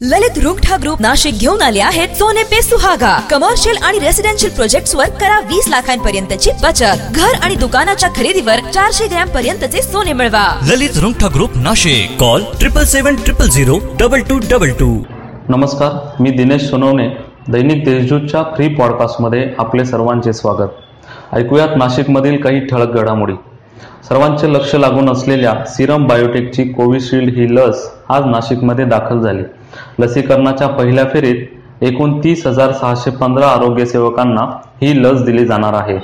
ललित Rungtha group Nashik घेऊन आले आहेत सोने पे सुहागा. कमर्शियल आणि रेसिडेन्शियल प्रोजेक्ट वर करा वीस लाखांपर्यंतची बचत. घर आणि दुकानाच्या खरेदीवर चारशे ग्रॅम पर्यंतचे सोने मिळवा. Lalit Rungtha group Nashik. Call triple seven triple zero double two double two नमस्कार मी दिनेश सोनवणे. दैनिक देशदूतच्या फ्री पॉडकास्टमध्ये आपले सर्वांचे स्वागत. ऐकूयात नाशिकमधील काही ठळक घडामोडी. सर्वांचे लक्ष लागून असलेल्या सिरम बायोटेकची कोविशिल्ड ही लस आज नाशिकमध्ये दाखल झाली. लसीकरणाच्या पहिल्या फेरीत एकूण तीस हजार सहाशे पंधरा आरोग्य सेवकांना ही लस दिली जाणार आहे.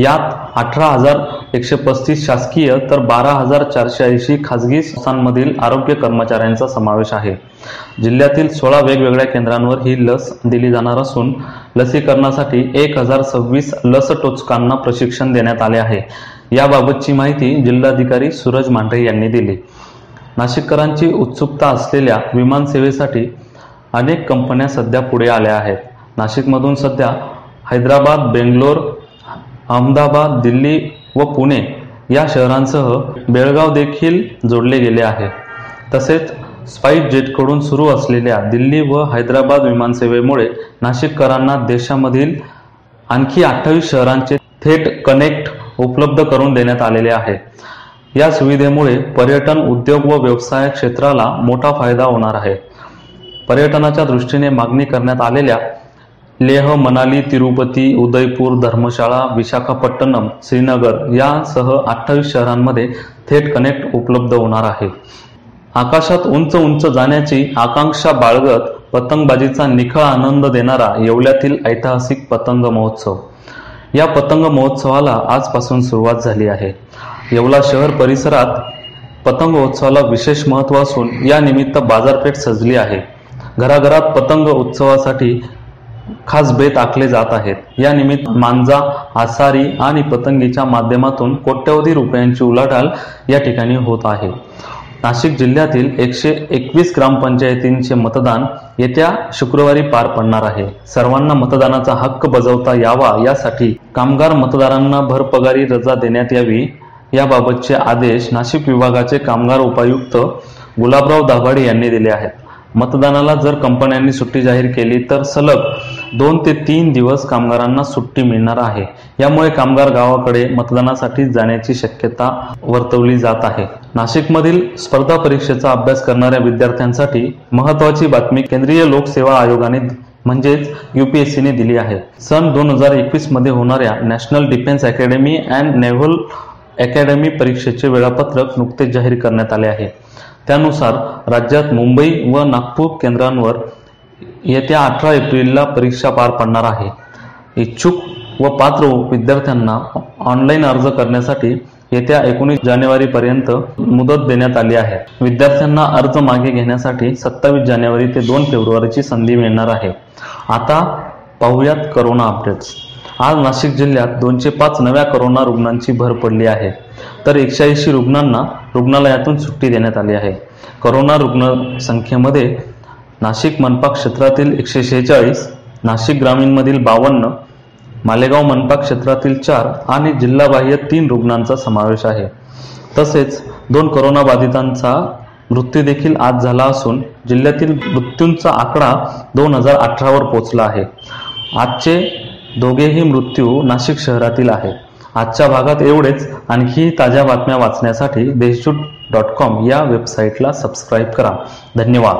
यात अठरा हजार एकशे पस्तीस शासकीय तर बारा हजार चारशे ऐंशी खाजगी संस्थांमधील आरोग्य कर्मचाऱ्यांचा समावेश आहे. जिल्ह्यातील सोळा वेगवेगळ्या केंद्रांवर ही लस दिली जाणार असून लसीकरणासाठी एक हजार सव्वीस लस टोचकांना प्रशिक्षण देण्यात आले आहे. याबाबतची माहिती जिल्हाधिकारी सूरज मांढरे यांनी दिली. नाशिककरांची उत्सुकता असलेल्या विमान सेवेसाठी अनेक कंपन्या सध्या पुढे आल्या आहेत. नाशिकमधून सध्या हैदराबाद बेंगलोर अहमदाबाद दिल्ली व पुणे या शहरांसह बेळगाव देखील जोडले गेले आहे. तसेच स्पाईस जेटकडून सुरू असलेल्या दिल्ली व हैदराबाद विमानसेवेमुळे नाशिककरांना देशामधील आणखी अठ्ठावीस शहरांचे थेट कनेक्ट उपलब्ध करून देण्यात आलेले आहे. या सुविधेमुळे पर्यटन उद्योग व व्यवसाय क्षेत्राला मोठा फायदा होणार आहे. पर्यटनाच्या दृष्टीने मागणी करण्यात आलेल्या लेह मनाली तिरुपती उदयपूर धर्मशाळा विशाखापट्टणम श्रीनगर यासह अठ्ठावीस शहरांमध्ये थेट कनेक्ट उपलब्ध होणार आहे. आकाशात उंच उंच जाण्याची आकांक्षा बाळगत पतंगबाजीचा निखळ आनंद देणारा येवल्यातील ऐतिहासिक पतंग महोत्सव. या पतंग महोत्सवाला आजपासून सुरुवात झाली आहे. येवला शहर परिसरात पतंग उत्सवाला विशेष महत्त्व असून या निमित्त बाजारपेठ सजली आहे. घराघरात पतंग उत्सवासाठी खास बेत आखले जात आहेत. या निमित्त मांजा आसारी आणि पतंगीच्या माध्यमातून कोट्यवधी रुपयांची उलाढाल या ठिकाणी होत आहे. नाशिक जिल्ह्यातील एकशे एकवीस ग्रामपंचायतींचे मतदान येत्या शुक्रवारी पार पडणार आहे. सर्वांना मतदानाचा हक्क बजावता यावा यासाठी कामगार मतदारांना भरपगारी रजा देण्यात यावी याबाबतचे आदेश नाशिक विभागाचे कामगार उपायुक्त गुलाबराव दाभाडे यांनी दिले आहेत. मतदानाला जर कंपन्यांनी सुट्टी जाहीर केली तर सलग दोन ते तीन दिवस कामगारांना सुट्टी मिळणार आहे. यामुळे कामगार गावाकडे मतदानासाठी जाण्याची शक्यता वर्तवली जात आहे. नाशिकमधील स्पर्धा परीक्षेचा अभ्यास करणाऱ्या विद्यार्थ्यांसाठी महत्वाची बातमी केंद्रीय लोकसेवा आयोगाने म्हणजेच युपीएससीने दिली आहे. सन दोन हजार एकवीसमध्ये होणाऱ्या National Defence Academy and Naval Academy परीक्षेचे वेळापत्रक नुकतेच जाहीर करण्यात आले आहे. त्यानुसार राज्यात मुंबई व नागपूर केंद्रांवर येत्या अठरा एप्रिलला परीक्षा पार पडणार आहे. इच्छुक व पात्र विद्यार्थ्यांना ऑनलाईन अर्ज करण्यासाठी येत्या एकोणीस जानेवारीपर्यंत मुदत देण्यात आली आहे. विद्यार्थ्यांना अर्ज मागे घेण्यासाठी सत्तावीस जानेवारी ते दोन फेब्रुवारीची संधी मिळणार आहे. आता पाहुयात करोना अपडेट्स आज नाशिक जिल्ह्यात दोनशे पाच नव्या करोना रुग्णांची भर पडली आहे. तर एकशे ऐंशी रुग्णांना रुग्णालयातून सुट्टी देण्यात आली आहे. करोना रुग्ण संख्येमध्ये नाशिक मनपा क्षेत्रातील एकशे शेहेचाळीस नाशिक ग्रामीणमधील बावन्न मालेगाव मनपा क्षेत्रातील चार आणि जिल्हाबाह्य तीन रुग्णांचा समावेश आहे. तसेच दोन करोनाबाधितांचा मृत्यू देखील आज झाला असून जिल्ह्यातील मृत्यूंचा आकडा दोन हजार अठरावर पोहोचला आहे. आजचे दोघेही मृत्यू नाशिक शहरातील आहे. आजच्या भागात एवढेच. आणखी ताज्या बातम्या वाचण्यासाठी देशजूट डॉट कॉम या वेबसाईटला सबस्क्राईब करा. धन्यवाद.